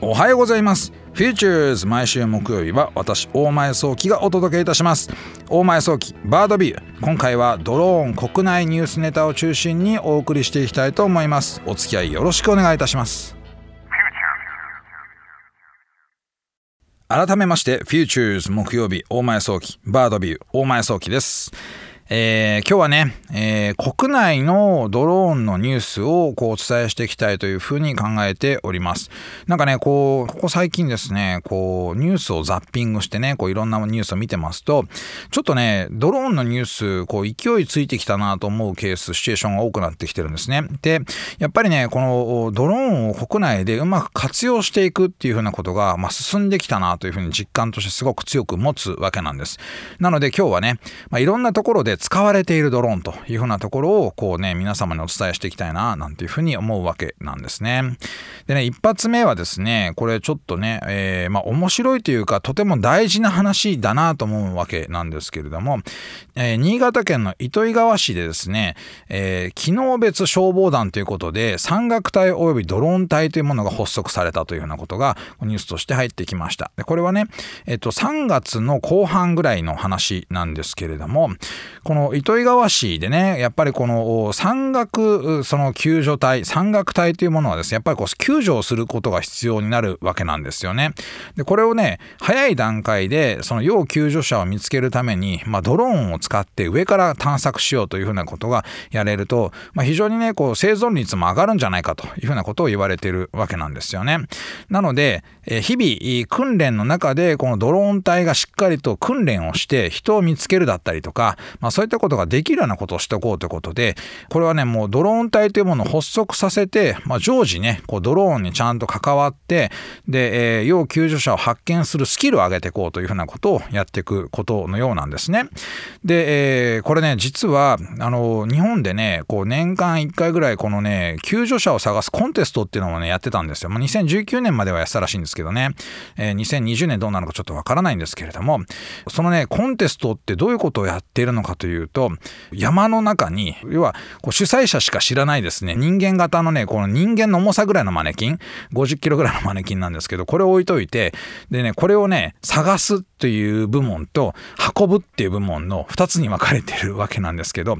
おはようございます。Futures 毎週木曜日は私大前早期がお届けいたします。大前早期バードビュー。今回はドローン国内ニュースネタを中心にお送りしていきたいと思います。お付き合いよろしくお願いいたします。改めまして Futures 木曜日大前早期バードビュー大前早期ですえー、今日はね、えー、国内のドローンのニュースをこうお伝えしていきたいというふうに考えております。なんかね、こう、ここ最近ですね、こう、ニュースをザッピングしてね、こういろんなニュースを見てますと、ちょっとね、ドローンのニュース、こう勢いついてきたなと思うケース、シチュエーションが多くなってきてるんですね。で、やっぱりね、このドローンを国内でうまく活用していくっていうふうなことが、まあ、進んできたなというふうに実感としてすごく強く持つわけなんです。なので今日はね、まあ、いろんなところで使われているドローンというふうなところをこうね皆様にお伝えしていきたいななんていうふうに思うわけなんですね。でね一発目はですねこれちょっとね、えー、まあ面白いというかとても大事な話だなと思うわけなんですけれども、えー、新潟県の糸魚川市でですね、えー、機能別消防団ということで山岳隊及びドローン隊というものが発足されたというようなことがニュースとして入ってきました。でこれはね、えっと、3月の後半ぐらいの話なんですけれどもこの糸魚川市でねやっぱりこの山岳その救助隊山岳隊というものはですねやっぱりこう救助をすることが必要になるわけなんですよね。でこれをね早い段階でその要救助者を見つけるために、まあ、ドローンを使って上から探索しようというふうなことがやれると、まあ、非常にねこう生存率も上がるんじゃないかというふうなことを言われているわけなんですよね。なので日々訓練の中でこのドローン隊がしっかりと訓練をして人を見つけるだったりとか、まあ、そういったことができるようなことをしておこうということで、これはね、もうドローン隊というものを発足させて、まあ、常時ね、こうドローンにちゃんと関わって、で、えー、要救助者を発見するスキルを上げていこうというふうなことをやっていくことのようなんですね。で、えー、これね、実は、あの、日本でね、こう年間1回ぐらいこのね、救助者を探すコンテストっていうのもね、やってたんですよ。まあ、2019年まではやってたらしいんですけどね、えー、2020年どうなのかちょっとわからないんですけれども、そのね、コンテストってどういうことをやっているのかとというと、山の中に要はこう主催者しか知らないですね。人間型のねこの人間の重さぐらいのマネキン？50キロぐらいのマネキンなんですけどこれを置いといてでねこれをね探すっという部門と運ぶっていう部門の2つに分かれてるわけなんですけど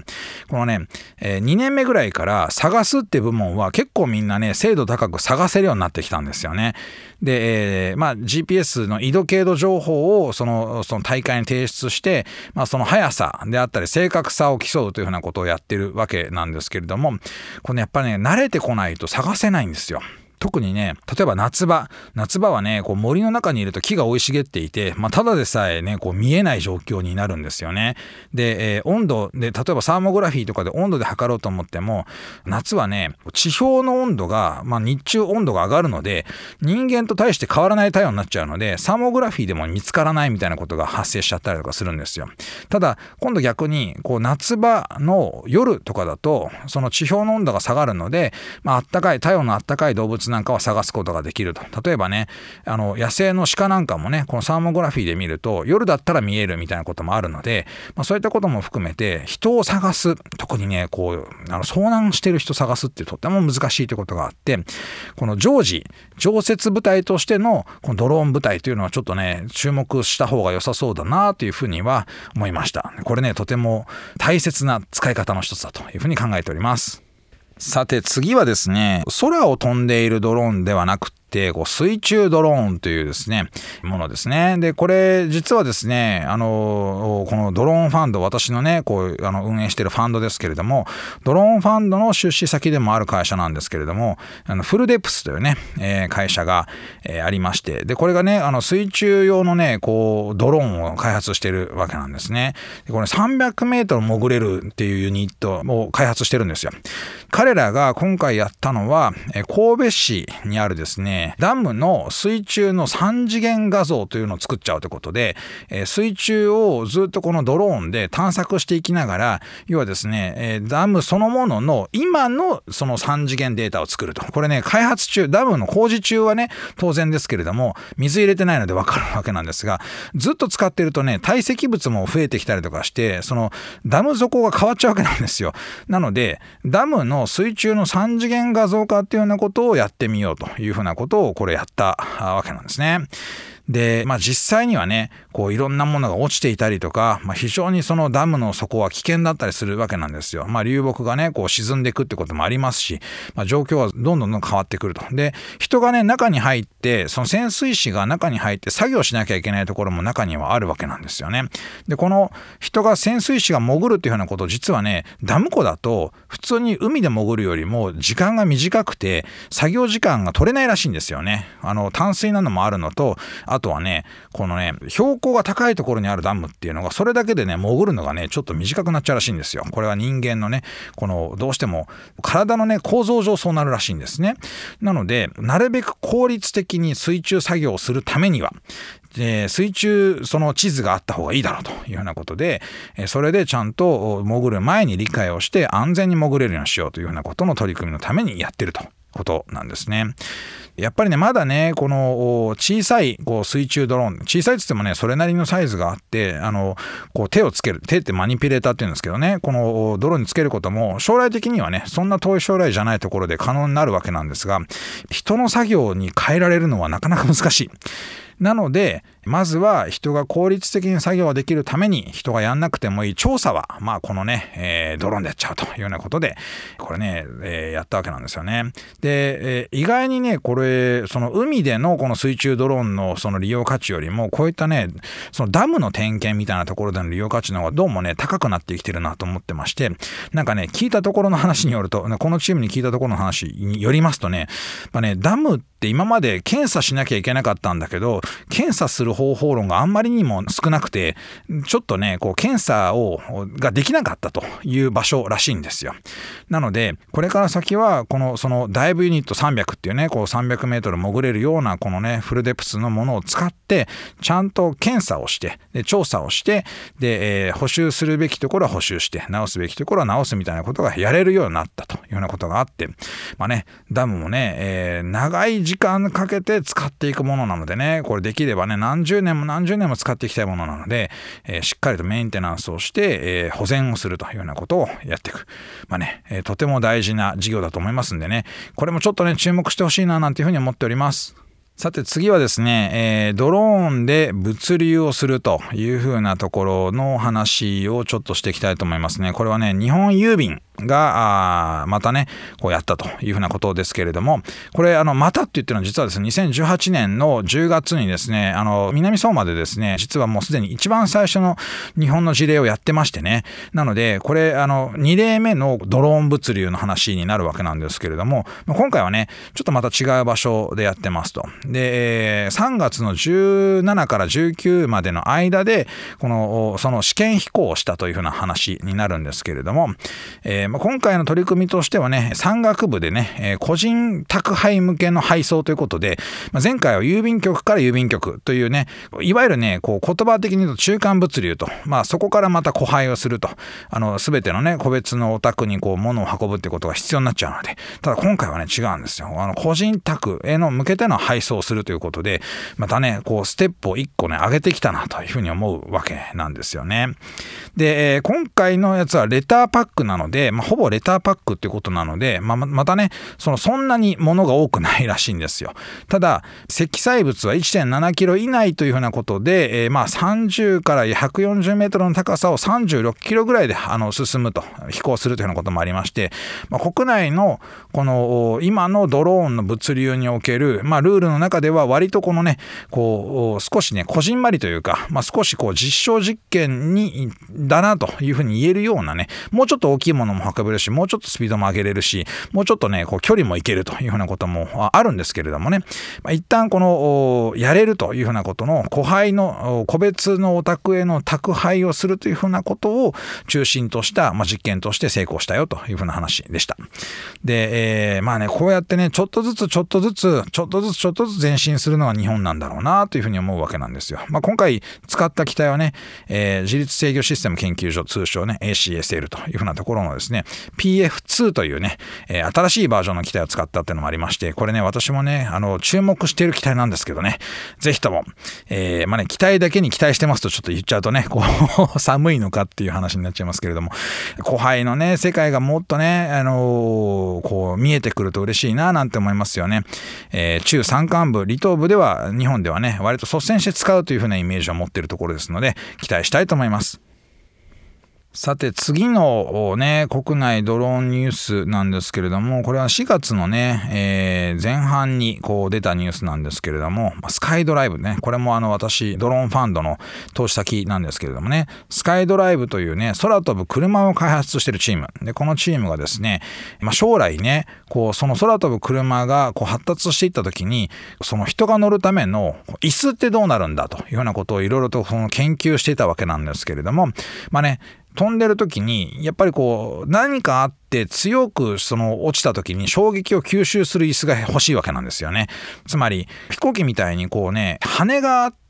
このね、え、2年目ぐらいから探すっていう部門は結構みんなね精度高く探せるようになってきたんですよね。で、え、まあ GPS の緯度経度情報をそのその大会に提出して、まあ、その速さであったり正確さを競うというふうなことをやってるわけなんですけれどもこれ、ね、やっぱりね慣れてこないと探せないんですよ。特にね例えば夏場夏場はねこう森の中にいると木が生い茂っていて、まあ、ただでさえねこう見えない状況になるんですよね。で、えー、温度で例えばサーモグラフィーとかで温度で測ろうと思っても夏はね地表の温度が、まあ、日中温度が上がるので人間と大して変わらない体温になっちゃうのでサーモグラフィーでも見つからないみたいなことが発生しちゃったりとかするんですよ。ただ今度逆にこう夏場の夜とかだとその地表の温度が下がるので、まあったかい体温のあったかい動物なんかは探すことができると。例えばねあの野生の鹿なんかもねこのサーモグラフィーで見ると夜だったら見えるみたいなこともあるので、まあ、そういったことも含めて人を探す。特にねこうあの遭難してる人探すってとっても難しいということがあってこの常時常設部隊としてのこのドローン部隊というのはちょっとね注目した方が良さそうだなというふうには思いました。これねとても大切な使い方の一つだというふうに考えております。さて次はですね、空を飛んでいるドローンではなくてて、こう水中ドローンというですね、ものですね。で、これ実はですね、あの、このドローンファンド、私のね、こう、あの、運営してるファンドですけれども、ドローンファンドの出資先でもある会社なんですけれども、あのフルデプスというね、えー、会社が、えー、ありまして、で、これがね、あの、水中用のね、こう、ドローンを開発してるわけなんですね。でこれ300メートル潜れるっていうユニットを開発してるんですよ。彼らが今回やったのは、え神戸市にあるですね、ダムの水中の3次元画像というのを作っちゃうということで、えー、水中をずっとこのドローンで探索していきながら、要はですね、えー、ダムそのものの今のその3次元データを作ると。これね、開発中、ダムの工事中はね、当然ですけれども、水入れてないのでわかるわけなんですが、ずっと使ってるとね、堆積物も増えてきたりとかして、そのダム底が変わっちゃうわけなんですよ。なので、ダムの水中の3次元画像化っていうようなことをやってみようというふうなことをこれやったわけなんですね。で、まあ実際にはね、こういろんなものが落ちていたりとか、まあ、非常にそのダムの底は危険だったりするわけなんですよ。まあ流木がね、こう沈んでいくってこともありますし、まあ状況はどんどんどん変わってくると。で、人がね、中に入って、その潜水士が中に入って作業しなきゃいけないところも中にはあるわけなんですよね。で、この人が潜水士が潜るっていうようなこと、実はね、ダム湖だと普通に海で潜るよりも時間が短くて、作業時間が取れないらしいんですよね。あの、淡水なのもあるのと、あとはね、このね、標高が高いところにあるダムっていうのが、それだけでね、潜るのがね、ちょっと短くなっちゃうらしいんですよ。これは人間のね、この、どうしても、体のね、構造上そうなるらしいんですね。なので、なるべく効率的に水中作業をするためには、え、水中その地図があった方がいいだろうというようなことで、え、それでちゃんと潜る前に理解をして安全に潜れるようにしようというようなことの取り組みのためにやってるとことなんですね。やっぱりね、まだね、この小さいこう水中ドローン、小さいっつってもね、それなりのサイズがあって、あの、こう手をつける、手ってマニピュレーターって言うんですけどね、このドローンにつけることも将来的にはね、そんな遠い将来じゃないところで可能になるわけなんですが、人の作業に変えられるのはなかなか難しい。なので、まずは人が効率的に作業ができるために人がやんなくてもいい調査は、まあこのね、えー、ドローンでやっちゃうというようなことで、これね、えー、やったわけなんですよね。で、えー、意外にね、これ、その海でのこの水中ドローンのその利用価値よりも、こういったね、そのダムの点検みたいなところでの利用価値の方がどうもね、高くなってきてるなと思ってまして、なんかね、聞いたところの話によると、このチームに聞いたところの話によりますとね、まあね、ダムって今まで検査しなきゃいけなかったんだけど、検査する方法論があんまりにも少なくて、ちょっとね、こう検査を、ができなかったという場所らしいんですよ。なので、これから先は、この、そのダイブユニット300っていうね、こう300メートル潜れるような、このね、フルデプスのものを使って、ちゃんと検査をして、で、調査をして、で、えー、補修するべきところは補修して、直すべきところは直すみたいなことがやれるようになったというようなことがあって、まあね、ダムもね、えー、長い時間かけて使っていくものなのでね、これできればね、何十年も何十年も使っていきたいものなので、えー、しっかりとメンテナンスをして、え、保全をするというようなことをやっていく。まあね、え、とても大事な事業だと思いますんでね、これもちょっとね、注目してほしいななんていうふうに思っております。さて次はですね、えー、ドローンで物流をするというふうなところの話をちょっとしていきたいと思いますね。これはね、日本郵便が、またね、こうやったというふうなことですけれども、これ、あの、またって言ってるのは実はですね、2018年の10月にですね、あの、南相馬でですね、実はもうすでに一番最初の日本の事例をやってましてね、なので、これ、あの、2例目のドローン物流の話になるわけなんですけれども、今回はね、ちょっとまた違う場所でやってますと。で、3月の17から19までの間で、この、その試験飛行をしたというふうな話になるんですけれども、えーえー、まあ、今回の取り組みとしてはね、山岳部でね、えー、個人宅配向けの配送ということで、まあ、前回は郵便局から郵便局というね、いわゆるね、こう言葉的に言うと中間物流と、まあそこからまた個配をすると、あの、すべてのね、個別のお宅にこう物を運ぶってことが必要になっちゃうので、ただ今回はね、違うんですよ。あの、個人宅への向けての配送をするということで、またね、こうステップを1個ね、上げてきたなというふうに思うわけなんですよね。で、えー、今回のやつはレターパックなので、まあ、ほぼレターパックっていうことなので、まあ、またね、そのそんなに物が多くないらしいんですよ。ただ、積載物は1.7キロ以内というふうなことで、えー、まあ30から140メートルの高さを36キロぐらいであの進むと、飛行するというようなこともありまして、まあ、国内のこの今のドローンの物流における、まあ、ルールの中では割とこのね、こう少しね、こじんまりというか、まあ、少しこう実証実験にだなというふうに言えるようなね、もうちょっと大きいものもも運べるし、もうちょっとスピードも上げれるし、もうちょっとね、こう距離もいけるというふうなこともあるんですけれどもね、まあ、一旦この、やれるというふうなことの、個配の、個別のお宅への宅配をするというふうなことを中心とした、まあ、実験として成功したよというふうな話でした。で、えー、まあね、こうやってね、ちょっとずつちょっとずつ、ちょっとずつちょっとずつ前進するのが日本なんだろうなというふうに思うわけなんですよ。まあ、今回使った機体はね、えー、自律制御システム研究所、通称ね、ACSL というふうなところのですね、ね PF2 というね、え、新しいバージョンの機体を使ったっていうのもありまして、これね、私もね、あの、注目している機体なんですけどね、ぜひとも、えー、まあね、機体だけに期待してますとちょっと言っちゃうとね、こう 寒いのかっていう話になっちゃいますけれども、後輩のね、世界がもっとね、あのー、こう、見えてくると嬉しいな、なんて思いますよね。えー、中山間部、離島部では、日本ではね、割と率先して使うというふうなイメージを持っているところですので、期待したいと思います。さて次のね国内ドローンニュースなんですけれどもこれは4月のね、えー、前半にこう出たニュースなんですけれどもスカイドライブねこれもあの私ドローンファンドの投資先なんですけれどもねスカイドライブというね空飛ぶ車を開発しているチーム。でこのチームがですね、まあ、将来ねこうその空飛ぶ車がこう発達していった時にその人が乗るための椅子ってどうなるんだというようなことをいろいろとその研究していたわけなんですけれどもまあね飛んでる時にやっぱりこう何かあって強くその落ちた時に衝撃を吸収する椅子が欲しいわけなんですよね。つまり飛行機みたいにこうね羽があって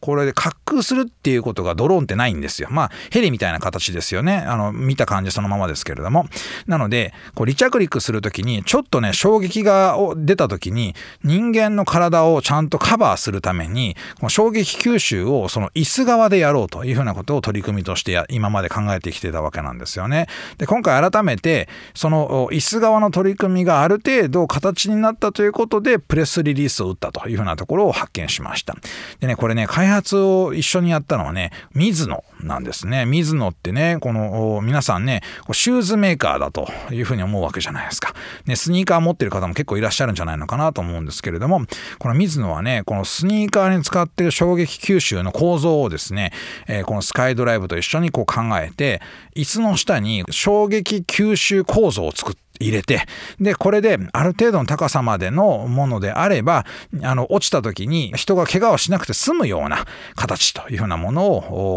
これで滑空するっていうことがドローンってないんですよ。まあヘリみたいな形ですよね。あの見た感じそのままですけれども。なのでこう離着陸する時にちょっとね衝撃が出た時に人間の体をちゃんとカバーするためにこの衝撃吸収をその椅子側でやろうというふうなことを取り組みとして今まで考えてきてたわけなんですよね。で今回改めてその椅子側の取り組みがある程度形になったということでプレスリリースを打ったというふうなところを発見しました。でねこれこれね、開発を一緒にやったのはね、水野。なんですね。水野ってね、この皆さんね、シューズメーカーだというふうに思うわけじゃないですか。ね、スニーカー持ってる方も結構いらっしゃるんじゃないのかなと思うんですけれども、この水野はね、このスニーカーに使ってる衝撃吸収の構造をですね、えー、このスカイドライブと一緒にこう考えて、椅子の下に衝撃吸収構造を作って入れてでこれである程度の高さまでのものであればあの落ちた時に人が怪我をしなくて済むような形というふうなもの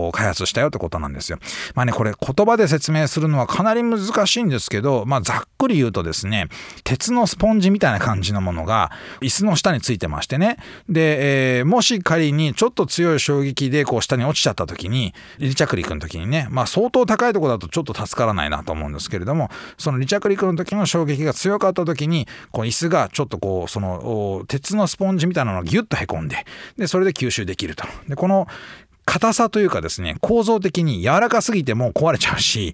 を開発したよってことなんですよ。まあねこれ言葉で説明するのはかなり難しいんですけど、まあ、ざっくり言うとですね鉄のスポンジみたいな感じのものが椅子の下についてましてねで、えー、もし仮にちょっと強い衝撃でこう下に落ちちゃった時に離着陸の時にねまあ相当高いとこだとちょっと助からないなと思うんですけれどもその離着陸の時の衝撃が強かった時にこう椅子がちょっとこうその鉄のスポンジみたいなのがギュッとへこんででそれで吸収できると。でこの硬さというかですね構造的に柔らかすぎても壊れちゃうし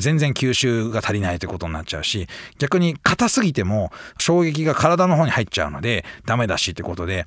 全然吸収が足りないということになっちゃうし逆に硬すぎても衝撃が体の方に入っちゃうのでダメだしってことで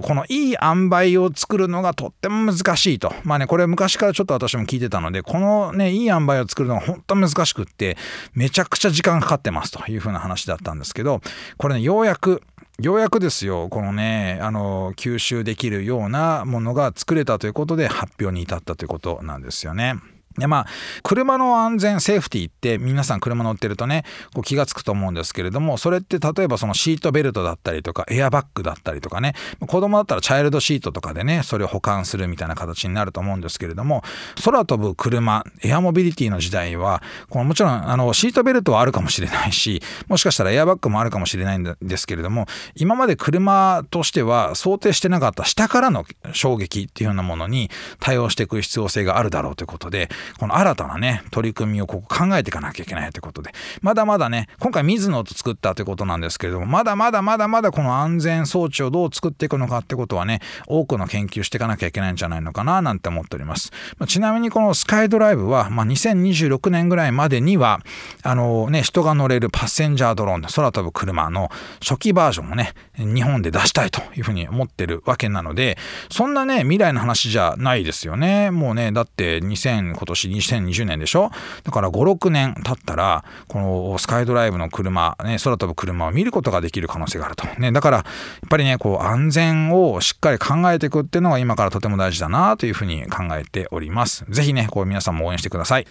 このいい塩梅を作るのがとっても難しいと。まあねこれ昔からちょっと私も聞いてたのでこのねいい塩梅を作るのが本当難しくってめちゃくちゃ時間かかってますというふうな話だったんですけどこれねようやくようやくですよこのねあの吸収できるようなものが作れたということで発表に至ったということなんですよね。でまあ車の安全セーフティーって皆さん車乗ってるとねこう気が付くと思うんですけれどもそれって例えばそのシートベルトだったりとかエアバッグだったりとかね子供だったらチャイルドシートとかでねそれを保管するみたいな形になると思うんですけれども空飛ぶ車エアモビリティの時代はこのもちろんあのシートベルトはあるかもしれないしもしかしたらエアバッグもあるかもしれないんですけれども今まで車としては想定してなかった下からの衝撃っていうようなものに対応していく必要性があるだろうということでこの新たなね取り組みをここ考えていかなきゃいけないということでまだまだね今回水野と作ったということなんですけれどもまだまだまだまだこの安全装置をどう作っていくのかってことはね多くの研究していかなきゃいけないんじゃないのかななんて思っております、まあ、ちなみにこのスカイドライブは、まあ、2026年ぐらいまでにはあのね人が乗れるパッセンジャードローン空飛ぶ車の初期バージョンをね日本で出したいというふうに思ってるわけなのでそんなね未来の話じゃないですよね。もうねだって2000今年2020年でしょ？だから56年経ったらこのスカイドライブの車、ね、空飛ぶ車を見ることができる可能性があると、ね、だからやっぱりねこう安全をしっかり考えていくっていうのが今からとても大事だなというふうに考えております。是非ねこう皆さんも応援してください。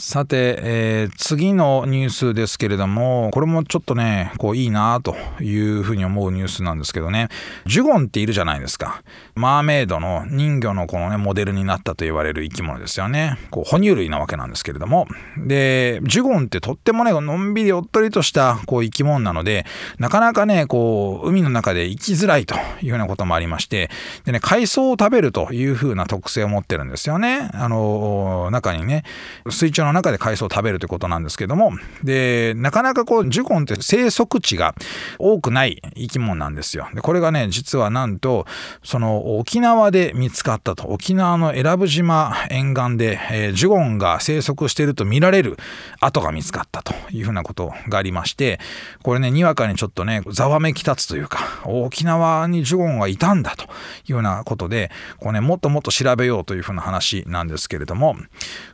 さて、えー、次のニュースですけれどもこれもちょっとねこういいなというふうに思うニュースなんですけどね。ジュゴンっているじゃないですか。マーメイドの人魚のこのねモデルになったと言われる生き物ですよね。こう哺乳類なわけなんですけれども。でジュゴンってとってもねのんびりおっとりとしたこう生き物なのでなかなかねこう海の中で生きづらいというようなこともありましてでね海藻を食べるというふうな特性を持ってるんですよね。あの中にね水中のの中で海藻を食べるということなんですけどもでなかなかこうジュゴンって生息地が多くない生き物なんですよ。でこれがね実はなんとその沖縄で見つかったと。沖縄の伊良部島沿岸で、えー、ジュゴンが生息していると見られる跡が見つかったと。いうふうなことがありましてこれねにわかにちょっとねざわめき立つというか沖縄にジュゴンがいたんだと。いうようなことでこう、ね、もっともっと調べようというふうな話なんですけれども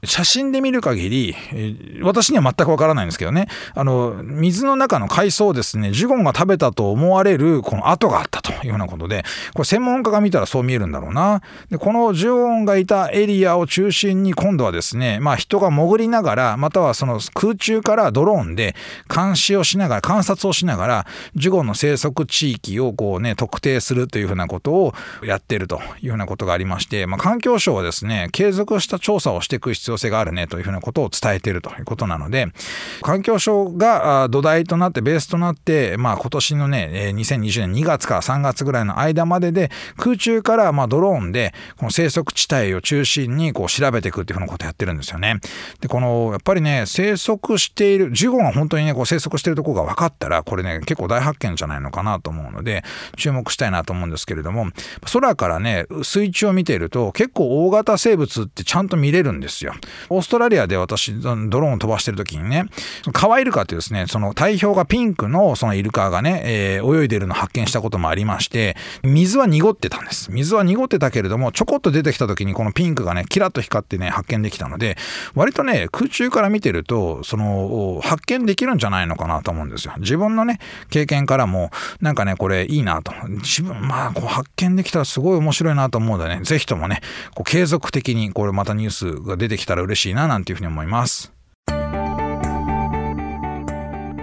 写真で見る限りり、私には全くわからないんですけどね、あの、水の中の海藻をですね、ジュゴンが食べたと思われるこの跡があったというようなことで、これ専門家が見たらそう見えるんだろうな。で、このジュゴンがいたエリアを中心に今度はですね、まあ人が潜りながら、またはその空中からドローンで監視をしながら、観察をしながら、ジュゴンの生息地域をこうね、特定するというふうなことをやってるというようなことがありまして、まあ環境省はですね、継続した調査をしていく必要性があるねというふうなことを伝えているということなので環境省が土台となってベースとなって、まあ、今年のね2020年2月から3月ぐらいの間までで空中からまドローンでこの生息地帯を中心にこう調べていくっていうふうなことをやってるんですよね。でこのやっぱりね生息しているジュゴンが本当にねこう生息しているところが分かったらこれね結構大発見じゃないのかなと思うので注目したいなと思うんですけれども空からね水中を見ていると結構大型生物ってちゃんと見れるんですよ。オーストラリアで私私、ドローンを飛ばしてる時にね、カワイルカっていうですね、その体表がピンクのそのイルカがね、えー、泳いでるのを発見したこともありまして、水は濁ってたんです。水は濁ってたけれども、ちょこっと出てきた時にこのピンクがね、キラッと光ってね、発見できたので、割とね、空中から見てると、その、発見できるんじゃないのかなと思うんですよ。自分のね、経験からも、なんかね、これいいなと。自分、まあ、こう発見できたらすごい面白いなと思うのでね、ぜひともね、こう継続的にこれまたニュースが出てきたら嬉しいななんていうふうに思います。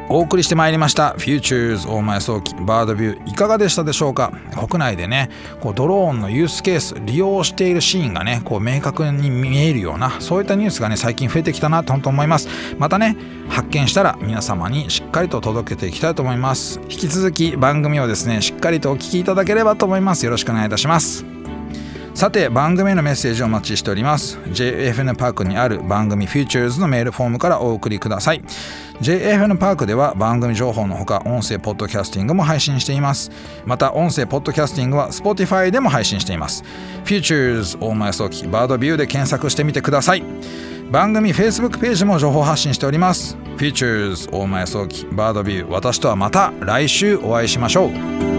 お送りしてまいりました Futures 大前早期バードビューいかがでしたでしょうか？国内でねこうドローンのユースケース利用しているシーンがねこう明確に見えるようなそういったニュースがね最近増えてきたなと本当思います。またね発見したら皆様にしっかりと届けていきたいと思います。引き続き番組をですねしっかりとお聞きいただければと思います。よろしくお願いいたします。さて番組へのメッセージをお待ちしております。JFN パークにある番組 Futures のメールフォームからお送りください。JFN パークでは番組情報のほか音声ポッドキャスティングも配信しています。また音声ポッドキャスティングは Spotify でも配信しています。Futures 大前早期バードビューで検索してみてください。番組 Facebook ページも情報発信しております。Futures 大前早期バードビュー私とはまた来週お会いしましょう。